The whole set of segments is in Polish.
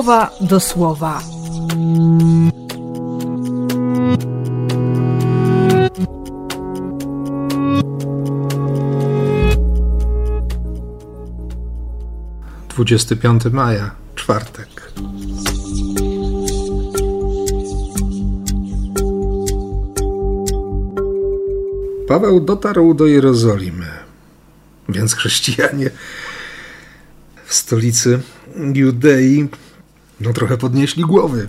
słowa do słowa. Dwudziesty piąty maja, czwartek. Paweł dotarł do Jerozolimy, więc chrześcijanie w stolicy Judei no trochę podnieśli głowy.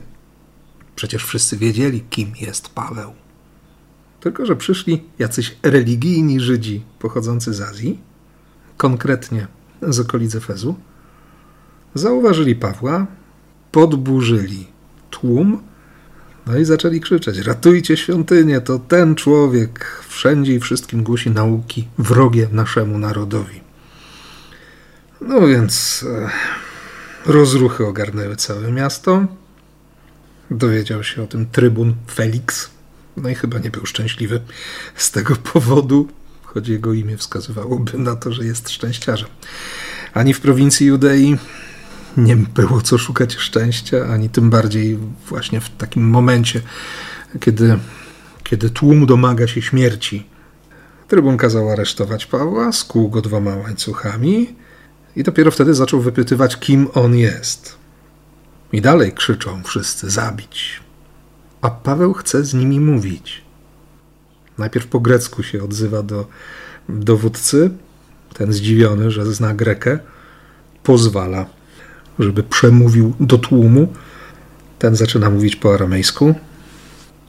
Przecież wszyscy wiedzieli, kim jest Paweł. Tylko, że przyszli jacyś religijni Żydzi pochodzący z Azji, konkretnie z okolic Efezu, zauważyli Pawła, podburzyli tłum, no i zaczęli krzyczeć: Ratujcie świątynię, to ten człowiek wszędzie i wszystkim głosi nauki wrogie naszemu narodowi. No więc e, rozruchy ogarnęły całe miasto. Dowiedział się o tym trybun Felix. No i chyba nie był szczęśliwy z tego powodu, choć jego imię wskazywałoby na to, że jest szczęściarzem. Ani w prowincji Judei nie było co szukać szczęścia, ani tym bardziej właśnie w takim momencie, kiedy, kiedy tłum domaga się śmierci. Trybun kazał aresztować Pawła, skłuł go dwoma łańcuchami i dopiero wtedy zaczął wypytywać, kim on jest. I dalej krzyczą wszyscy zabić. A Paweł chce z nimi mówić. Najpierw po grecku się odzywa do dowódcy, ten zdziwiony, że zna grekę, pozwala, żeby przemówił do tłumu. Ten zaczyna mówić po aramejsku.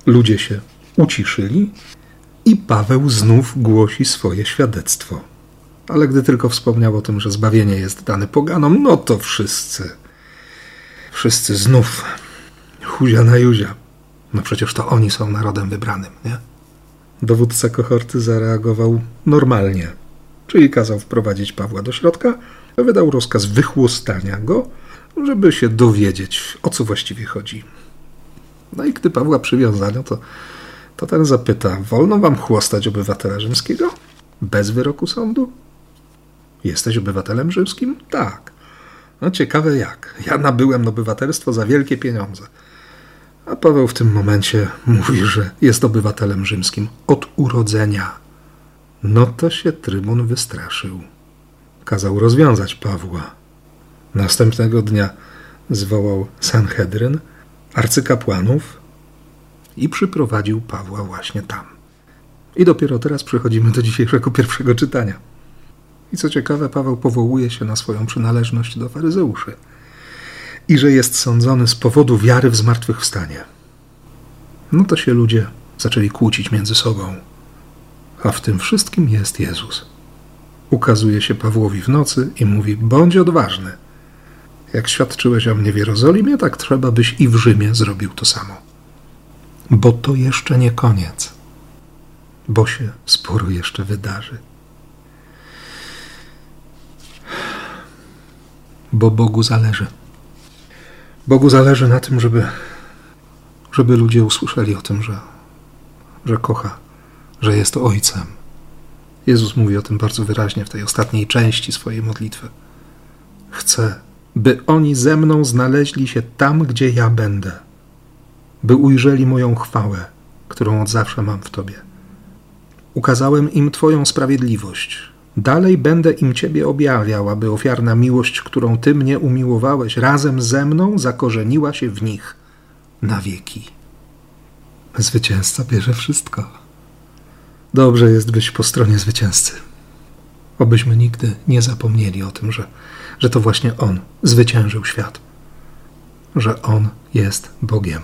Ludzie się uciszyli i Paweł znów głosi swoje świadectwo ale gdy tylko wspomniał o tym, że zbawienie jest dane poganom, no to wszyscy, wszyscy znów huzia na juzia. No przecież to oni są narodem wybranym, nie? Dowódca kohorty zareagował normalnie, czyli kazał wprowadzić Pawła do środka, wydał rozkaz wychłostania go, żeby się dowiedzieć, o co właściwie chodzi. No i gdy Pawła przywiązano, to, to ten zapyta, wolno wam chłostać obywatela rzymskiego? Bez wyroku sądu? Jesteś obywatelem rzymskim? Tak. No ciekawe jak. Ja nabyłem obywatelstwo za wielkie pieniądze. A Paweł w tym momencie mówi, że jest obywatelem rzymskim od urodzenia. No to się trybun wystraszył. Kazał rozwiązać Pawła. Następnego dnia zwołał Sanhedryn, arcykapłanów i przyprowadził Pawła właśnie tam. I dopiero teraz przechodzimy do dzisiejszego pierwszego czytania. I co ciekawe, Paweł powołuje się na swoją przynależność do faryzeuszy i że jest sądzony z powodu wiary w zmartwychwstanie. No to się ludzie zaczęli kłócić między sobą. A w tym wszystkim jest Jezus. Ukazuje się Pawłowi w nocy i mówi: Bądź odważny. Jak świadczyłeś o mnie w Jerozolimie, tak trzeba byś i w Rzymie zrobił to samo. Bo to jeszcze nie koniec, bo się sporo jeszcze wydarzy. Bo Bogu zależy. Bogu zależy na tym, żeby, żeby ludzie usłyszeli o tym, że, że kocha, że jest Ojcem. Jezus mówi o tym bardzo wyraźnie w tej ostatniej części swojej modlitwy. Chcę, by oni ze mną znaleźli się tam, gdzie ja będę, by ujrzeli moją chwałę, którą od zawsze mam w Tobie. Ukazałem im Twoją sprawiedliwość, Dalej będę im Ciebie objawiał, aby ofiarna miłość, którą Ty mnie umiłowałeś, razem ze mną zakorzeniła się w nich na wieki. Zwycięzca bierze wszystko. Dobrze jest być po stronie zwycięzcy. Obyśmy nigdy nie zapomnieli o tym, że, że to właśnie On zwyciężył świat, że On jest Bogiem,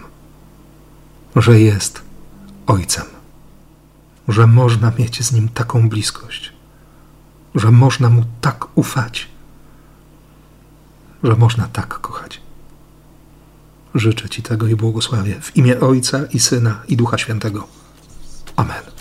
że jest Ojcem, że można mieć z Nim taką bliskość że można mu tak ufać, że można tak kochać. Życzę Ci tego i błogosławię w imię Ojca i Syna i Ducha Świętego. Amen.